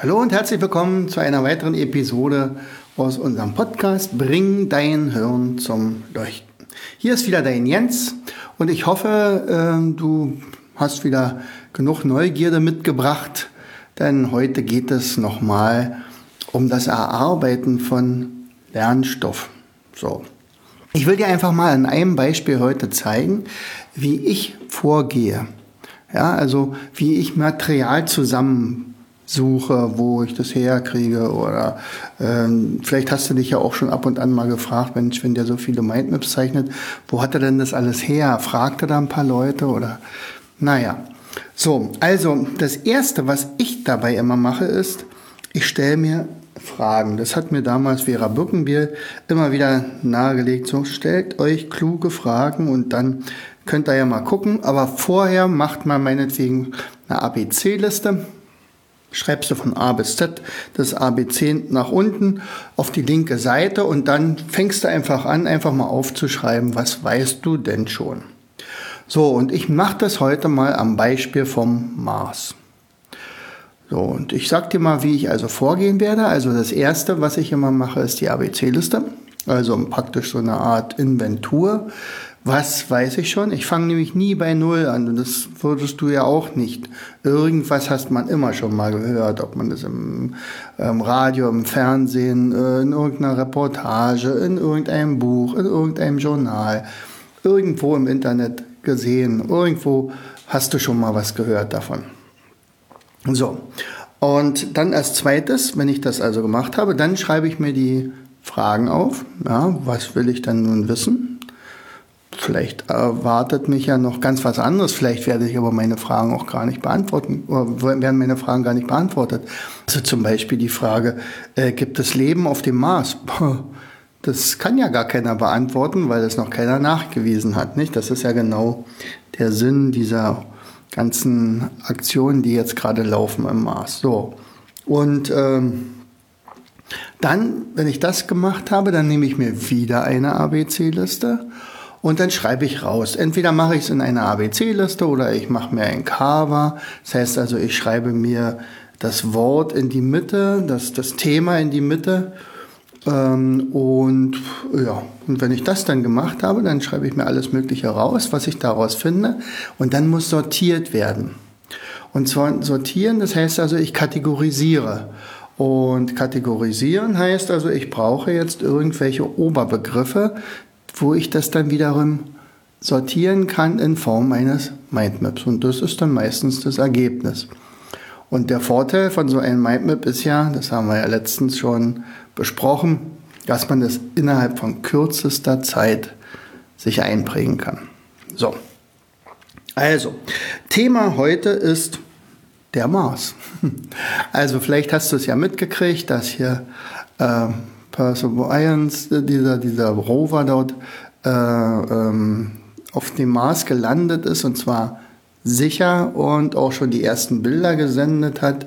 Hallo und herzlich willkommen zu einer weiteren Episode aus unserem Podcast Bring dein Hirn zum Leuchten. Hier ist wieder dein Jens und ich hoffe, ähm, du hast wieder genug Neugierde mitgebracht, denn heute geht es nochmal um das Erarbeiten von Lernstoff. So. Ich will dir einfach mal an einem Beispiel heute zeigen, wie ich vorgehe. Ja, also wie ich Material zusammen suche, wo ich das herkriege oder ähm, vielleicht hast du dich ja auch schon ab und an mal gefragt, Mensch, wenn der so viele Mindmaps zeichnet, wo hat er denn das alles her? Fragt er da ein paar Leute oder naja. So, also das Erste, was ich dabei immer mache, ist, ich stelle mir Fragen. Das hat mir damals Vera Bückenbiel immer wieder nahegelegt. So, stellt euch kluge Fragen und dann könnt ihr ja mal gucken. Aber vorher macht man meinetwegen eine ABC-Liste schreibst du von A bis Z das ABC nach unten auf die linke Seite und dann fängst du einfach an, einfach mal aufzuschreiben, was weißt du denn schon. So, und ich mache das heute mal am Beispiel vom Mars. So, und ich sag dir mal, wie ich also vorgehen werde. Also das erste, was ich immer mache, ist die ABC-Liste. Also praktisch so eine Art Inventur. Was weiß ich schon? Ich fange nämlich nie bei Null an und das würdest du ja auch nicht. Irgendwas hast man immer schon mal gehört, ob man das im, im Radio, im Fernsehen, äh, in irgendeiner Reportage, in irgendeinem Buch, in irgendeinem Journal, irgendwo im Internet gesehen. Irgendwo hast du schon mal was gehört davon. So. Und dann als zweites, wenn ich das also gemacht habe, dann schreibe ich mir die Fragen auf. Ja, was will ich dann nun wissen? Vielleicht erwartet mich ja noch ganz was anderes. Vielleicht werde ich aber meine Fragen auch gar nicht beantworten, oder werden meine Fragen gar nicht beantwortet. Also zum Beispiel die Frage, äh, gibt es Leben auf dem Mars? Das kann ja gar keiner beantworten, weil es noch keiner nachgewiesen hat, nicht? Das ist ja genau der Sinn dieser ganzen Aktionen, die jetzt gerade laufen im Mars. So. Und ähm, dann, wenn ich das gemacht habe, dann nehme ich mir wieder eine ABC-Liste und dann schreibe ich raus. Entweder mache ich es in einer ABC-Liste oder ich mache mir ein Cover. Das heißt also, ich schreibe mir das Wort in die Mitte, das, das Thema in die Mitte. Ähm, und ja, und wenn ich das dann gemacht habe, dann schreibe ich mir alles Mögliche raus, was ich daraus finde. Und dann muss sortiert werden. Und zwar sortieren, das heißt also, ich kategorisiere. Und kategorisieren heißt also, ich brauche jetzt irgendwelche Oberbegriffe, wo ich das dann wiederum sortieren kann in Form eines Mindmaps. Und das ist dann meistens das Ergebnis. Und der Vorteil von so einem Mindmap ist ja, das haben wir ja letztens schon besprochen, dass man das innerhalb von kürzester Zeit sich einprägen kann. So. Also, Thema heute ist der Mars. Also vielleicht hast du es ja mitgekriegt, dass hier äh, Perseverance, dieser, dieser Rover dort äh, ähm, auf dem Mars gelandet ist und zwar sicher und auch schon die ersten Bilder gesendet hat.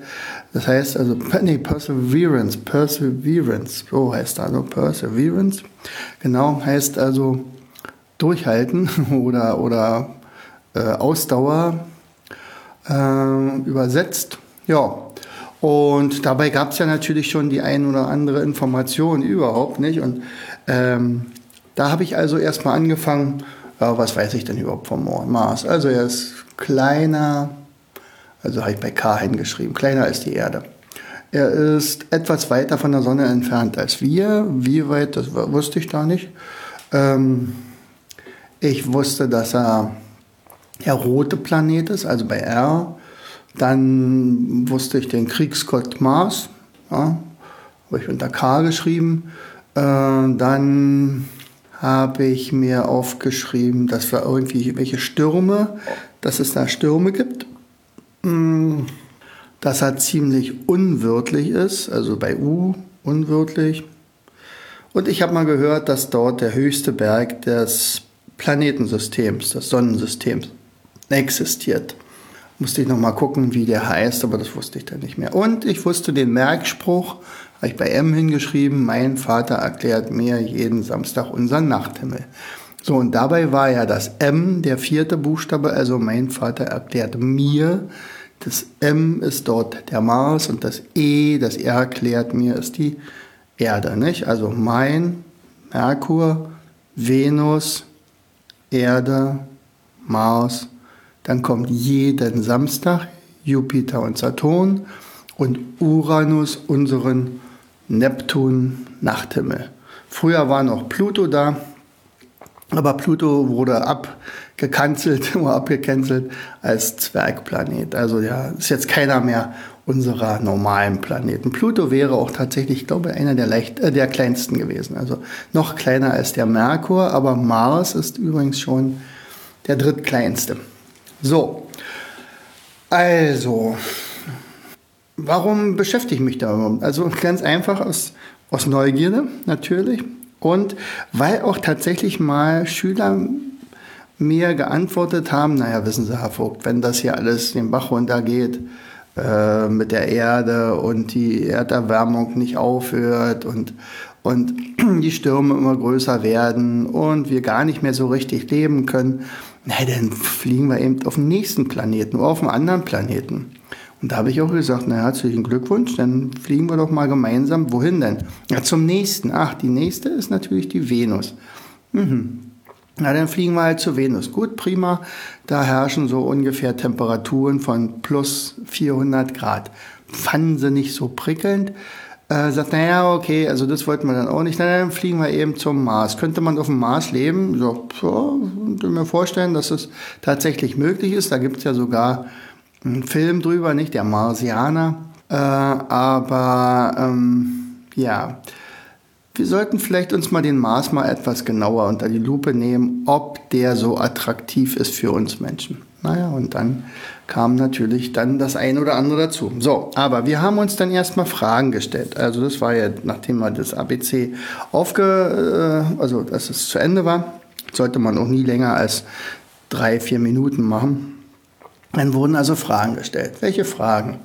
Das heißt also, nee, Perseverance, Perseverance, so heißt also Perseverance. Genau, heißt also durchhalten oder, oder äh, Ausdauer äh, übersetzt. Ja, und dabei gab es ja natürlich schon die ein oder andere Information überhaupt nicht. Und ähm, da habe ich also erstmal angefangen, ja, was weiß ich denn überhaupt vom Mars? Also er ist kleiner, also habe ich bei K hingeschrieben, kleiner als die Erde. Er ist etwas weiter von der Sonne entfernt als wir. Wie weit, das wusste ich da nicht. Ähm, ich wusste, dass er der rote Planet ist, also bei R dann wusste ich den Kriegsgott Mars, ja, habe ich unter K geschrieben. Äh, dann habe ich mir aufgeschrieben, dass wir irgendwie welche Stürme, dass es da Stürme gibt. Hm, dass er ziemlich unwirtlich ist, also bei U unwirtlich. Und ich habe mal gehört, dass dort der höchste Berg des Planetensystems, des Sonnensystems existiert. Musste ich noch mal gucken, wie der heißt, aber das wusste ich dann nicht mehr. Und ich wusste den Merkspruch, habe ich bei M hingeschrieben, mein Vater erklärt mir jeden Samstag unseren Nachthimmel. So, und dabei war ja das M der vierte Buchstabe, also mein Vater erklärt mir. Das M ist dort der Mars und das E, das er erklärt mir, ist die Erde, nicht? Also mein Merkur, Venus, Erde, Mars, dann kommt jeden Samstag Jupiter und Saturn und Uranus, unseren Neptun-Nachthimmel. Früher war noch Pluto da, aber Pluto wurde abgekanzelt, oder abgecancelt als Zwergplanet. Also ja, ist jetzt keiner mehr unserer normalen Planeten. Pluto wäre auch tatsächlich, ich glaube, einer der, leicht, äh, der kleinsten gewesen. Also noch kleiner als der Merkur, aber Mars ist übrigens schon der drittkleinste. So, also, warum beschäftige ich mich da? Also ganz einfach aus, aus Neugierde natürlich und weil auch tatsächlich mal Schüler mir geantwortet haben, naja, wissen Sie, Herr Vogt, wenn das hier alles den Bach runtergeht äh, mit der Erde und die Erderwärmung nicht aufhört und, und die Stürme immer größer werden und wir gar nicht mehr so richtig leben können, na, dann fliegen wir eben auf den nächsten Planeten oder auf einen anderen Planeten. Und da habe ich auch gesagt, na herzlichen Glückwunsch, dann fliegen wir doch mal gemeinsam. Wohin denn? Ja, zum nächsten. Ach, die nächste ist natürlich die Venus. Mhm. Na, dann fliegen wir halt zur Venus. Gut, prima. Da herrschen so ungefähr Temperaturen von plus 400 Grad. Fanden sie nicht so prickelnd. Äh, sagt, naja, okay, also das wollten wir dann auch nicht. Na, dann fliegen wir eben zum Mars. Könnte man auf dem Mars leben? So, so könnte mir vorstellen, dass es tatsächlich möglich ist. Da gibt es ja sogar einen Film drüber, nicht der Marsianer. Äh, aber ähm, ja, wir sollten vielleicht uns mal den Mars mal etwas genauer unter die Lupe nehmen, ob der so attraktiv ist für uns Menschen. Naja, und dann kam natürlich dann das eine oder andere dazu. So, aber wir haben uns dann erstmal Fragen gestellt. Also das war ja, nachdem wir das ABC aufge, äh, also dass es zu Ende war, sollte man auch nie länger als drei, vier Minuten machen. Dann wurden also Fragen gestellt. Welche Fragen?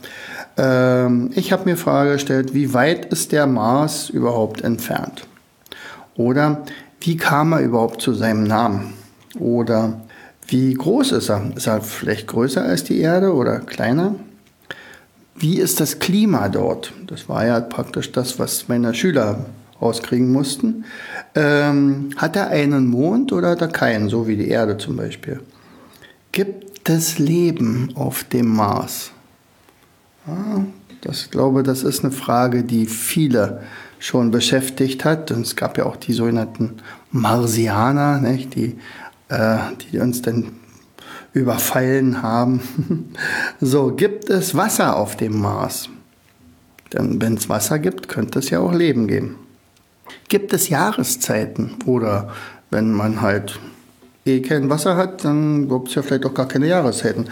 Ähm, ich habe mir Frage gestellt, wie weit ist der Mars überhaupt entfernt? Oder wie kam er überhaupt zu seinem Namen? Oder wie groß ist er? Ist er vielleicht größer als die Erde oder kleiner? Wie ist das Klima dort? Das war ja praktisch das, was meine Schüler rauskriegen mussten. Ähm, hat er einen Mond oder hat er keinen, so wie die Erde zum Beispiel? Gibt es Leben auf dem Mars? Ja, das, ich glaube, das ist eine Frage, die viele schon beschäftigt hat. Und es gab ja auch die sogenannten Marsianer, nicht? Die, äh, die uns dann überfallen haben. so, gibt es Wasser auf dem Mars? Denn wenn es Wasser gibt, könnte es ja auch Leben geben. Gibt es Jahreszeiten? Oder wenn man halt eh kein Wasser hat, dann gibt es ja vielleicht auch gar keine Jahreszeiten.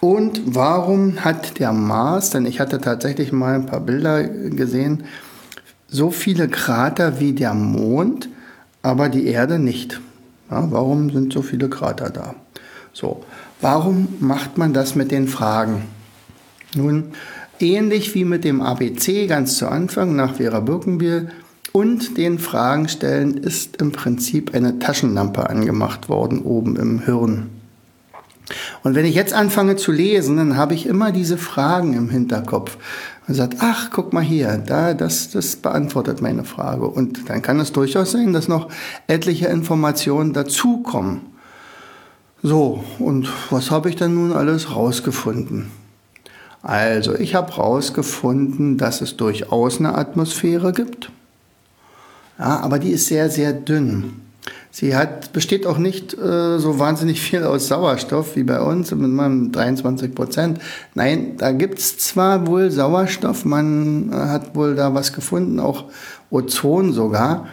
Und warum hat der Mars, denn ich hatte tatsächlich mal ein paar Bilder gesehen, so viele Krater wie der Mond, aber die Erde nicht? Ja, warum sind so viele Krater da? So, warum macht man das mit den Fragen? Nun, ähnlich wie mit dem ABC ganz zu Anfang nach Vera Birkenbiel und den Fragen stellen ist im Prinzip eine Taschenlampe angemacht worden oben im Hirn. Und wenn ich jetzt anfange zu lesen, dann habe ich immer diese Fragen im Hinterkopf. Man sagt, ach, guck mal hier, da, das, das beantwortet meine Frage. Und dann kann es durchaus sein, dass noch etliche Informationen dazukommen. So, und was habe ich dann nun alles rausgefunden? Also, ich habe rausgefunden, dass es durchaus eine Atmosphäre gibt. Ja, aber die ist sehr, sehr dünn. Sie hat, besteht auch nicht äh, so wahnsinnig viel aus Sauerstoff wie bei uns mit meinem 23 Prozent. Nein, da gibt's zwar wohl Sauerstoff, man äh, hat wohl da was gefunden, auch Ozon sogar,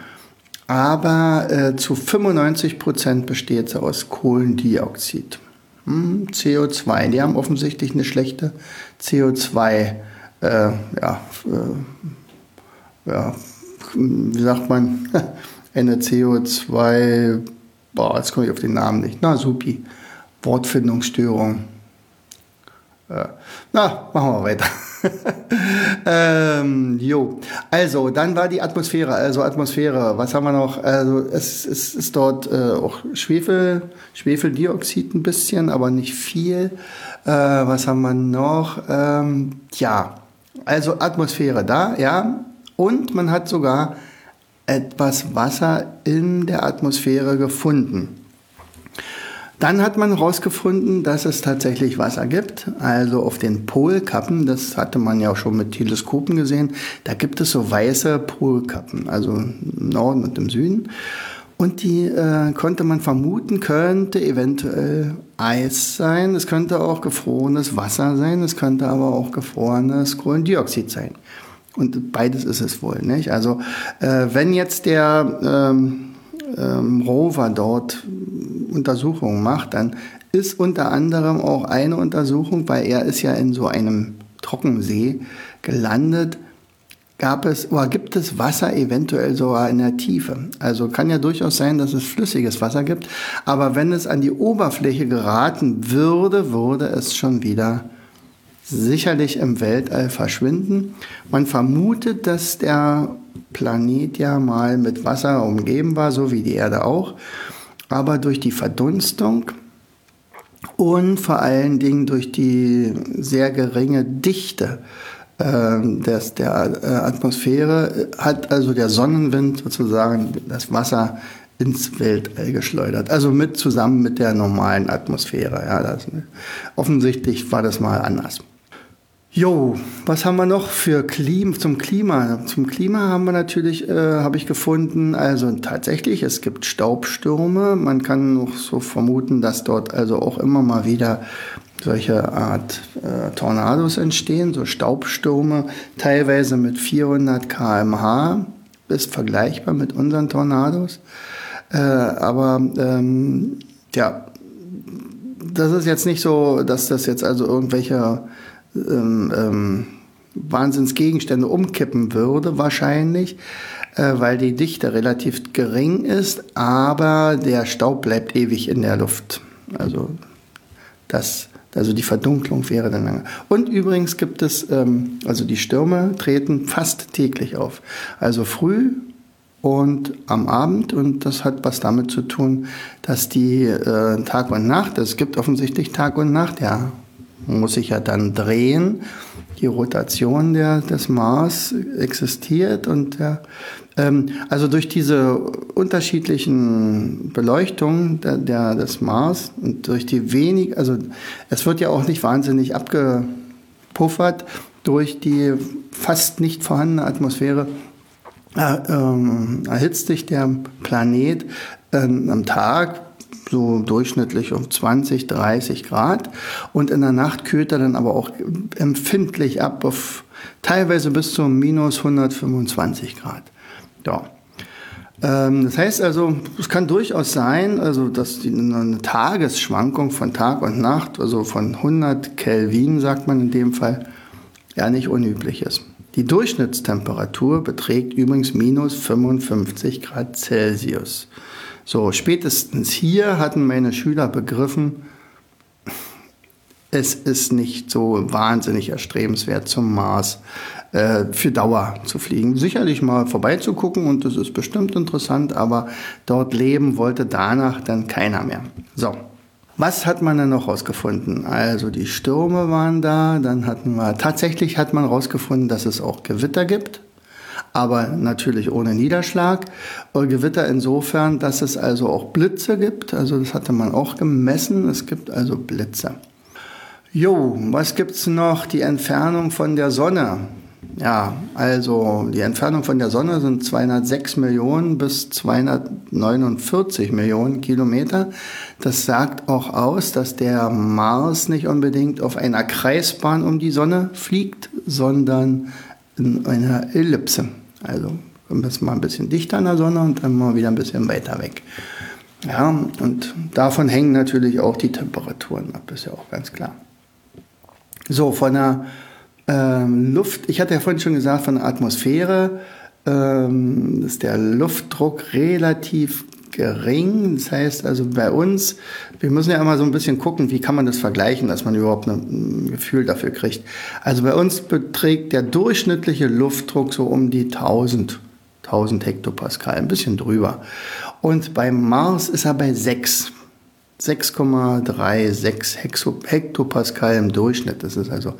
aber äh, zu 95 Prozent besteht sie aus Kohlendioxid. hm, CO2. Die haben offensichtlich eine schlechte CO2, äh, ja, äh, ja, wie sagt man, eine CO2, boah, jetzt komme ich auf den Namen nicht, na supi, Wortfindungsstörung. Äh, na, machen wir weiter. ähm, jo, also dann war die Atmosphäre, also Atmosphäre, was haben wir noch? Also es, es ist dort äh, auch Schwefel, Schwefeldioxid ein bisschen, aber nicht viel. Äh, was haben wir noch? Ähm, ja, also Atmosphäre da, ja. Und man hat sogar etwas Wasser in der Atmosphäre gefunden. Dann hat man herausgefunden, dass es tatsächlich Wasser gibt. Also auf den Polkappen, das hatte man ja auch schon mit Teleskopen gesehen, da gibt es so weiße Polkappen, also im Norden und im Süden. Und die äh, konnte man vermuten, könnte eventuell Eis sein, es könnte auch gefrorenes Wasser sein, es könnte aber auch gefrorenes Kohlendioxid sein. Und beides ist es wohl, nicht? Also äh, wenn jetzt der ähm, ähm, Rover dort Untersuchungen macht, dann ist unter anderem auch eine Untersuchung, weil er ist ja in so einem Trockensee gelandet, gab es oder gibt es Wasser eventuell sogar in der Tiefe. Also kann ja durchaus sein, dass es flüssiges Wasser gibt, aber wenn es an die Oberfläche geraten würde, würde es schon wieder sicherlich im Weltall verschwinden. Man vermutet, dass der Planet ja mal mit Wasser umgeben war, so wie die Erde auch. Aber durch die Verdunstung und vor allen Dingen durch die sehr geringe Dichte äh, des, der äh, Atmosphäre hat also der Sonnenwind sozusagen das Wasser ins Weltall geschleudert. Also mit zusammen mit der normalen Atmosphäre. Ja, das, offensichtlich war das mal anders. Jo, was haben wir noch für Klima, zum Klima? Zum Klima haben wir natürlich, äh, habe ich gefunden, also tatsächlich, es gibt Staubstürme. Man kann noch so vermuten, dass dort also auch immer mal wieder solche Art äh, Tornados entstehen, so Staubstürme, teilweise mit 400 kmh, ist vergleichbar mit unseren Tornados. Äh, aber ähm, ja, das ist jetzt nicht so, dass das jetzt also irgendwelche ähm, ähm, Wahnsinnsgegenstände umkippen würde, wahrscheinlich, äh, weil die Dichte relativ gering ist, aber der Staub bleibt ewig in der Luft. Also das also die Verdunklung wäre dann lange. Und übrigens gibt es, ähm, also die Stürme treten fast täglich auf. Also früh und am Abend. Und das hat was damit zu tun, dass die äh, Tag und Nacht, es gibt offensichtlich Tag und Nacht, ja, muss sich ja dann drehen. Die Rotation der, des Mars existiert und der, ähm, also durch diese unterschiedlichen Beleuchtungen der, der, des Mars und durch die wenig, also es wird ja auch nicht wahnsinnig abgepuffert durch die fast nicht vorhandene Atmosphäre äh, ähm, erhitzt sich der Planet äh, am Tag so durchschnittlich um 20, 30 Grad. Und in der Nacht kühlt er dann aber auch empfindlich ab auf teilweise bis zu minus 125 Grad. Ja. Ähm, das heißt also, es kann durchaus sein, also dass eine Tagesschwankung von Tag und Nacht, also von 100 Kelvin, sagt man in dem Fall, ja nicht unüblich ist. Die Durchschnittstemperatur beträgt übrigens minus 55 Grad Celsius. So, spätestens hier hatten meine Schüler begriffen, es ist nicht so wahnsinnig erstrebenswert zum Mars äh, für Dauer zu fliegen. Sicherlich mal vorbeizugucken und das ist bestimmt interessant, aber dort leben wollte danach dann keiner mehr. So. Was hat man dann noch rausgefunden? Also die Stürme waren da, dann hatten wir, tatsächlich hat man rausgefunden, dass es auch Gewitter gibt aber natürlich ohne Niederschlag. Und Gewitter insofern, dass es also auch Blitze gibt. Also das hatte man auch gemessen. Es gibt also Blitze. Jo, was gibt's noch? Die Entfernung von der Sonne. Ja, also die Entfernung von der Sonne sind 206 Millionen bis 249 Millionen Kilometer. Das sagt auch aus, dass der Mars nicht unbedingt auf einer Kreisbahn um die Sonne fliegt, sondern in einer Ellipse. Also müssen mal ein bisschen dichter an der Sonne und dann mal wieder ein bisschen weiter weg. Ja, und davon hängen natürlich auch die Temperaturen ab, ist ja auch ganz klar. So, von der ähm, Luft, ich hatte ja vorhin schon gesagt, von der Atmosphäre ähm, ist der Luftdruck relativ gering. Das heißt also bei uns, wir müssen ja immer so ein bisschen gucken, wie kann man das vergleichen, dass man überhaupt ein Gefühl dafür kriegt. Also bei uns beträgt der durchschnittliche Luftdruck so um die 1000, 1000 Hektopascal, ein bisschen drüber. Und beim Mars ist er bei 6. 6,36 Hektopascal im Durchschnitt. Das ist also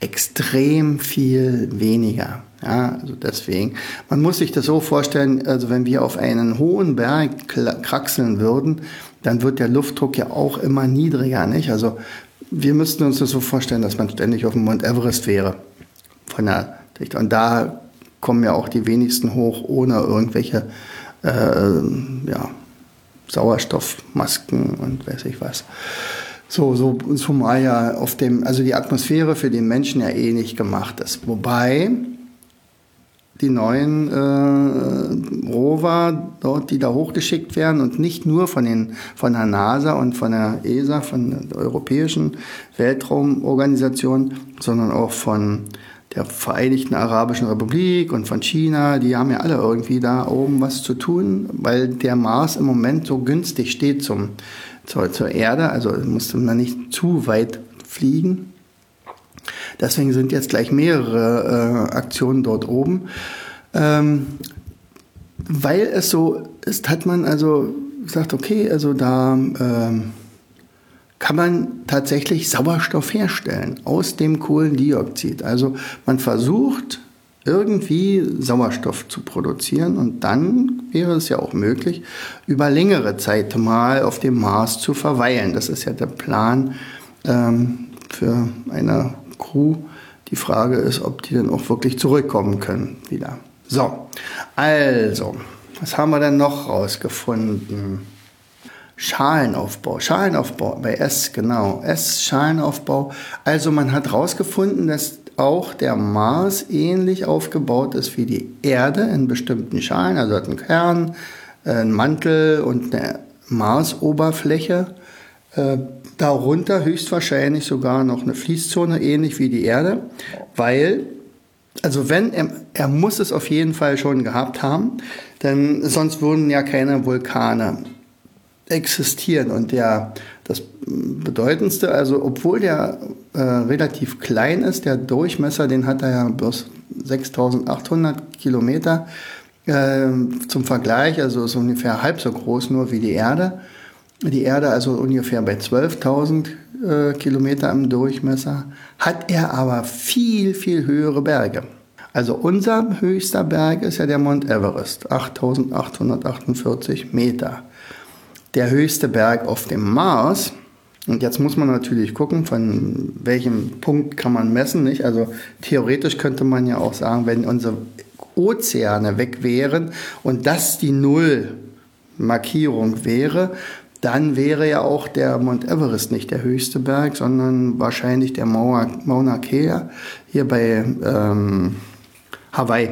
extrem viel weniger. Ja, also deswegen. Man muss sich das so vorstellen, also wenn wir auf einen hohen Berg kraxeln würden, dann wird der Luftdruck ja auch immer niedriger, nicht? Also wir müssten uns das so vorstellen, dass man ständig auf dem Mount Everest wäre. Von der Dichte. Und da kommen ja auch die wenigsten hoch ohne irgendwelche äh, ja, Sauerstoffmasken und weiß ich was. So, so, zumal ja auf dem, also die Atmosphäre für den Menschen ja eh nicht gemacht ist. Wobei die neuen äh, Rover dort, die da hochgeschickt werden und nicht nur von, den, von der NASA und von der ESA, von der Europäischen Weltraumorganisation, sondern auch von der Vereinigten Arabischen Republik und von China, die haben ja alle irgendwie da oben was zu tun, weil der Mars im Moment so günstig steht zum, zur, zur Erde, also musste man nicht zu weit fliegen. Deswegen sind jetzt gleich mehrere äh, Aktionen dort oben. Ähm, weil es so ist, hat man also gesagt, okay, also da ähm, kann man tatsächlich Sauerstoff herstellen aus dem Kohlendioxid. Also man versucht irgendwie Sauerstoff zu produzieren und dann wäre es ja auch möglich, über längere Zeit mal auf dem Mars zu verweilen. Das ist ja der Plan ähm, für eine Crew. Die Frage ist, ob die dann auch wirklich zurückkommen können wieder. So, also, was haben wir denn noch rausgefunden? Schalenaufbau, Schalenaufbau bei S, genau, S, Schalenaufbau. Also man hat herausgefunden, dass auch der Mars ähnlich aufgebaut ist wie die Erde in bestimmten Schalen. Also hat einen Kern, einen Mantel und eine Marsoberfläche. Äh, darunter höchstwahrscheinlich sogar noch eine Fließzone, ähnlich wie die Erde, weil, also wenn, er, er muss es auf jeden Fall schon gehabt haben, denn sonst würden ja keine Vulkane existieren. Und der, das Bedeutendste, also obwohl der äh, relativ klein ist, der Durchmesser, den hat er ja bloß 6800 Kilometer äh, zum Vergleich, also ist ungefähr halb so groß nur wie die Erde. Die Erde also ungefähr bei 12.000 äh, Kilometer im Durchmesser, hat er aber viel, viel höhere Berge. Also unser höchster Berg ist ja der Mount Everest, 8.848 Meter der höchste Berg auf dem Mars. Und jetzt muss man natürlich gucken, von welchem Punkt kann man messen. Nicht? Also theoretisch könnte man ja auch sagen, wenn unsere Ozeane weg wären und das die Nullmarkierung wäre, dann wäre ja auch der Mount Everest nicht der höchste Berg, sondern wahrscheinlich der Mauna Kea hier bei ähm, Hawaii.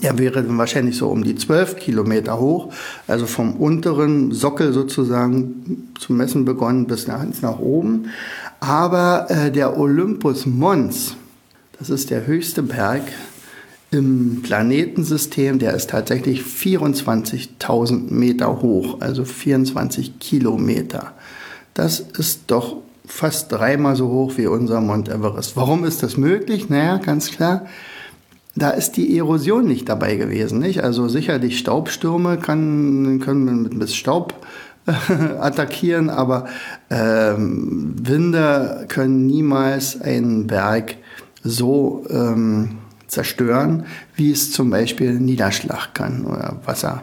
Er wäre dann wahrscheinlich so um die 12 Kilometer hoch, also vom unteren Sockel sozusagen zu messen begonnen bis nach, nach oben. Aber äh, der Olympus Mons, das ist der höchste Berg im Planetensystem, der ist tatsächlich 24.000 Meter hoch, also 24 Kilometer. Das ist doch fast dreimal so hoch wie unser Mount Everest. Warum ist das möglich? Naja, ganz klar da ist die Erosion nicht dabei gewesen. Nicht? Also sicherlich Staubstürme kann, können mit, mit Staub äh, attackieren, aber ähm, Winde können niemals einen Berg so ähm, zerstören, wie es zum Beispiel Niederschlag kann oder Wasser.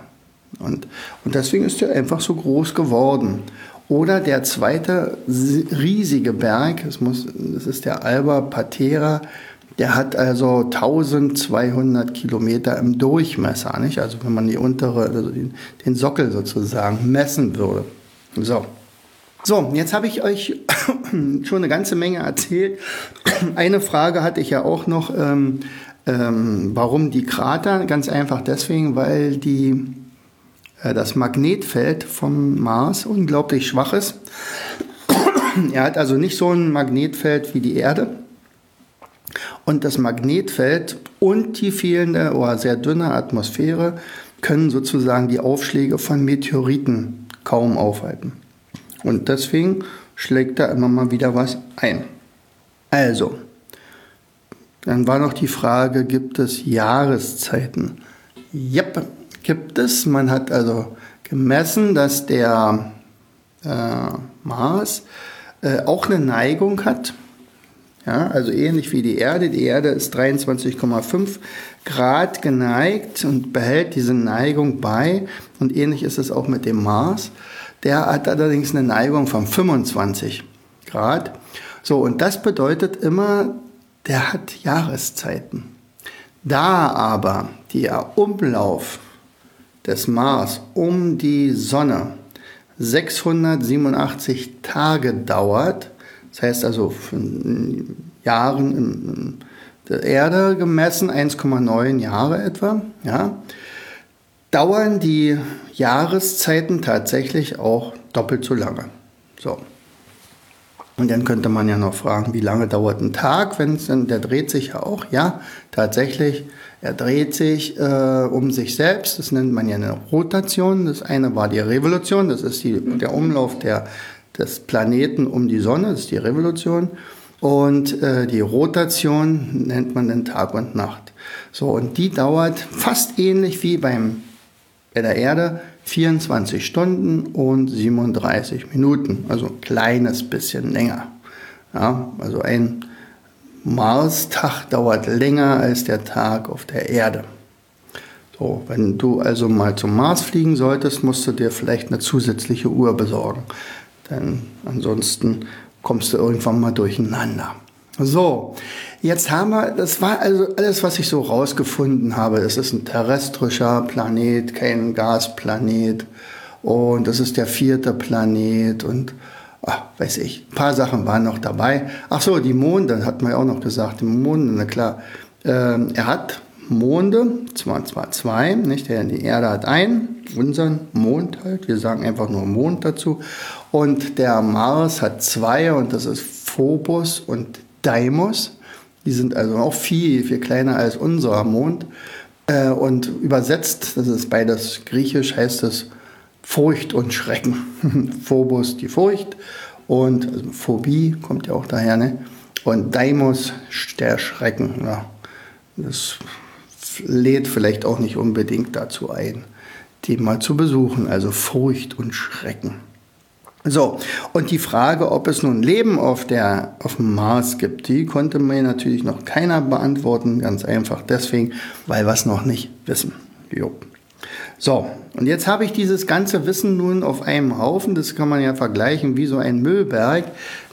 Und, und deswegen ist er einfach so groß geworden. Oder der zweite riesige Berg, das, muss, das ist der Alba Patera, der hat also 1200 Kilometer im Durchmesser, nicht? Also wenn man die untere, also den, den Sockel sozusagen messen würde. So. So, jetzt habe ich euch schon eine ganze Menge erzählt. Eine Frage hatte ich ja auch noch, ähm, ähm, warum die Krater? Ganz einfach deswegen, weil die äh, das Magnetfeld vom Mars unglaublich schwach ist. er hat also nicht so ein Magnetfeld wie die Erde. Und das Magnetfeld und die fehlende oder sehr dünne Atmosphäre können sozusagen die Aufschläge von Meteoriten kaum aufhalten. Und deswegen schlägt da immer mal wieder was ein. Also, dann war noch die Frage, gibt es Jahreszeiten? Yep, gibt es. Man hat also gemessen, dass der äh, Mars äh, auch eine Neigung hat. Ja, also ähnlich wie die Erde. Die Erde ist 23,5 Grad geneigt und behält diese Neigung bei. Und ähnlich ist es auch mit dem Mars. Der hat allerdings eine Neigung von 25 Grad. So, und das bedeutet immer, der hat Jahreszeiten. Da aber der Umlauf des Mars um die Sonne 687 Tage dauert, das heißt also von Jahren in der Erde gemessen, 1,9 Jahre etwa, ja, dauern die Jahreszeiten tatsächlich auch doppelt so lange. So. Und dann könnte man ja noch fragen, wie lange dauert ein Tag, wenn es der dreht sich ja auch, ja, tatsächlich, er dreht sich äh, um sich selbst, das nennt man ja eine Rotation. Das eine war die Revolution, das ist die, der Umlauf der, des Planeten um die Sonne, das ist die Revolution. Und äh, die Rotation nennt man dann Tag und Nacht. So, und die dauert fast ähnlich wie beim, bei der Erde 24 Stunden und 37 Minuten, also ein kleines bisschen länger. Ja, also ein Mars-Tag dauert länger als der Tag auf der Erde. So, wenn du also mal zum Mars fliegen solltest, musst du dir vielleicht eine zusätzliche Uhr besorgen. Denn ansonsten kommst du irgendwann mal durcheinander. So, jetzt haben wir, das war also alles, was ich so rausgefunden habe. Es ist ein terrestrischer Planet, kein Gasplanet. Und das ist der vierte Planet und ach, weiß ich, ein paar Sachen waren noch dabei. Ach so, die Monde, hat man ja auch noch gesagt, die Monde, na klar. Ähm, er hat Monde, zwar, zwar zwei, nicht? Die Erde hat einen, unseren Mond halt, wir sagen einfach nur Mond dazu. Und der Mars hat zwei und das ist Phobos und Deimos. Die sind also auch viel, viel kleiner als unser Mond. Äh, und übersetzt, das ist beides griechisch, heißt es Furcht und Schrecken. Phobos die Furcht und also Phobie kommt ja auch daher, ne? Und Deimos der Schrecken. Ja. Das lädt vielleicht auch nicht unbedingt dazu ein, die mal zu besuchen. Also Furcht und Schrecken. So, und die Frage, ob es nun Leben auf, der, auf dem Mars gibt, die konnte mir natürlich noch keiner beantworten. Ganz einfach deswegen, weil wir es noch nicht wissen. Jo. So, und jetzt habe ich dieses ganze Wissen nun auf einem Haufen. Das kann man ja vergleichen wie so ein Müllberg.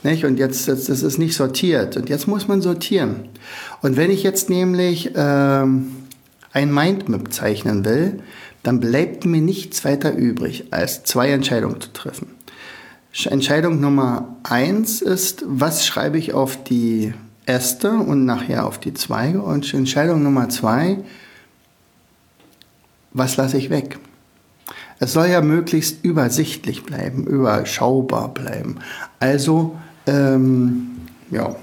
Nicht? Und jetzt das, das ist nicht sortiert. Und jetzt muss man sortieren. Und wenn ich jetzt nämlich ähm, ein Mindmap zeichnen will, dann bleibt mir nichts weiter übrig, als zwei Entscheidungen zu treffen. Entscheidung Nummer eins ist, was schreibe ich auf die Äste und nachher auf die Zweige. Und Entscheidung Nummer zwei, was lasse ich weg? Es soll ja möglichst übersichtlich bleiben, überschaubar bleiben. Also, ähm, ja,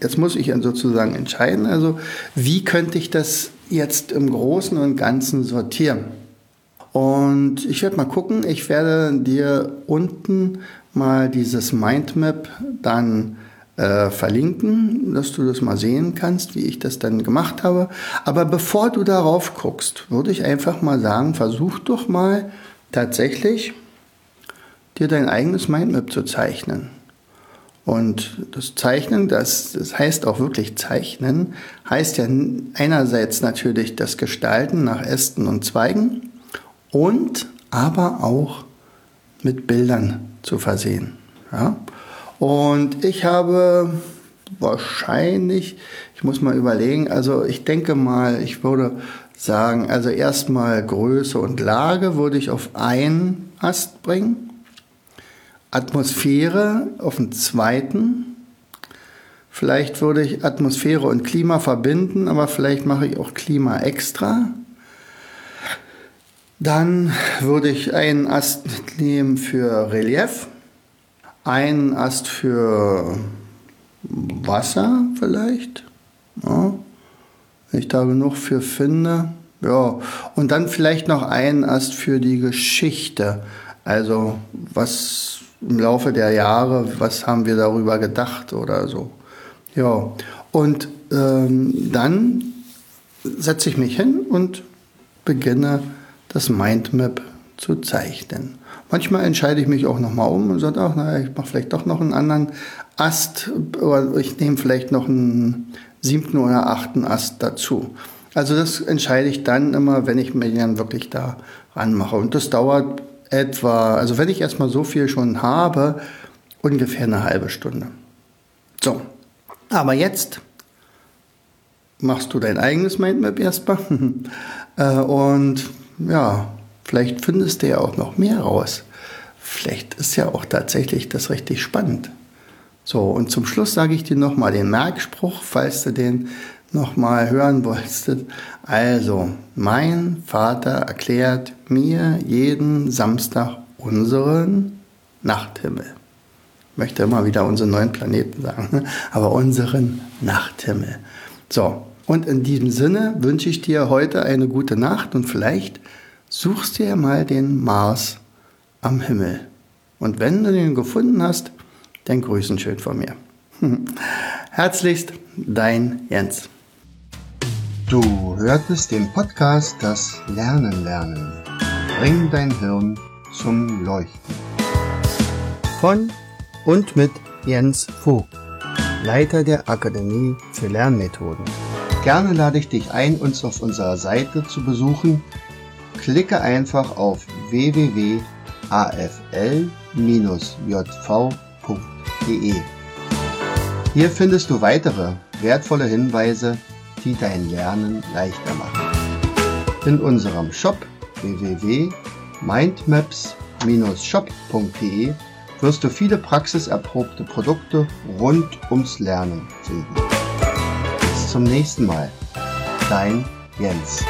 jetzt muss ich dann sozusagen entscheiden, also wie könnte ich das jetzt im Großen und Ganzen sortieren? Und ich werde mal gucken, ich werde dir unten mal dieses Mindmap dann äh, verlinken, dass du das mal sehen kannst, wie ich das dann gemacht habe. Aber bevor du darauf guckst, würde ich einfach mal sagen, versuch doch mal tatsächlich dir dein eigenes Mindmap zu zeichnen. Und das Zeichnen, das, das heißt auch wirklich Zeichnen, heißt ja einerseits natürlich das Gestalten nach Ästen und Zweigen und aber auch mit Bildern zu versehen. Ja? Und ich habe wahrscheinlich, ich muss mal überlegen, also ich denke mal, ich würde sagen, also erstmal Größe und Lage würde ich auf einen Ast bringen, Atmosphäre auf den zweiten, vielleicht würde ich Atmosphäre und Klima verbinden, aber vielleicht mache ich auch Klima extra Dann würde ich einen Ast nehmen für Relief, einen Ast für Wasser vielleicht, ja, wenn ich da genug für finde. Ja, und dann vielleicht noch einen Ast für die Geschichte. Also was im Laufe der Jahre, was haben wir darüber gedacht oder so. Ja, und ähm, dann setze ich mich hin und beginne das Mindmap zu zeichnen. Manchmal entscheide ich mich auch nochmal um und sage, ach, naja, ich mache vielleicht doch noch einen anderen Ast oder ich nehme vielleicht noch einen siebten oder achten Ast dazu. Also das entscheide ich dann immer, wenn ich mir dann wirklich da ranmache. Und das dauert etwa, also wenn ich erstmal so viel schon habe, ungefähr eine halbe Stunde. So, aber jetzt machst du dein eigenes Mindmap erstmal äh, und ja, vielleicht findest du ja auch noch mehr raus. Vielleicht ist ja auch tatsächlich das richtig spannend. So, und zum Schluss sage ich dir nochmal den Merkspruch, falls du den nochmal hören wolltest. Also, mein Vater erklärt mir jeden Samstag unseren Nachthimmel. Ich möchte immer wieder unseren neuen Planeten sagen, ne? aber unseren Nachthimmel. So, und in diesem Sinne wünsche ich dir heute eine gute Nacht und vielleicht suchst du ja mal den Mars am Himmel. Und wenn du den gefunden hast, dann grüßen schön von mir. Herzlichst, dein Jens. Du hörtest den Podcast Das Lernen lernen. Bring dein Hirn zum Leuchten. Von und mit Jens Vogt, Leiter der Akademie für Lernmethoden. Gerne lade ich dich ein, uns auf unserer Seite zu besuchen. Klicke einfach auf www.afl-jv.de. Hier findest du weitere wertvolle Hinweise, die dein Lernen leichter machen. In unserem Shop www.mindmaps-shop.de wirst du viele praxiserprobte Produkte rund ums Lernen finden zum nächsten Mal. Dein Jens.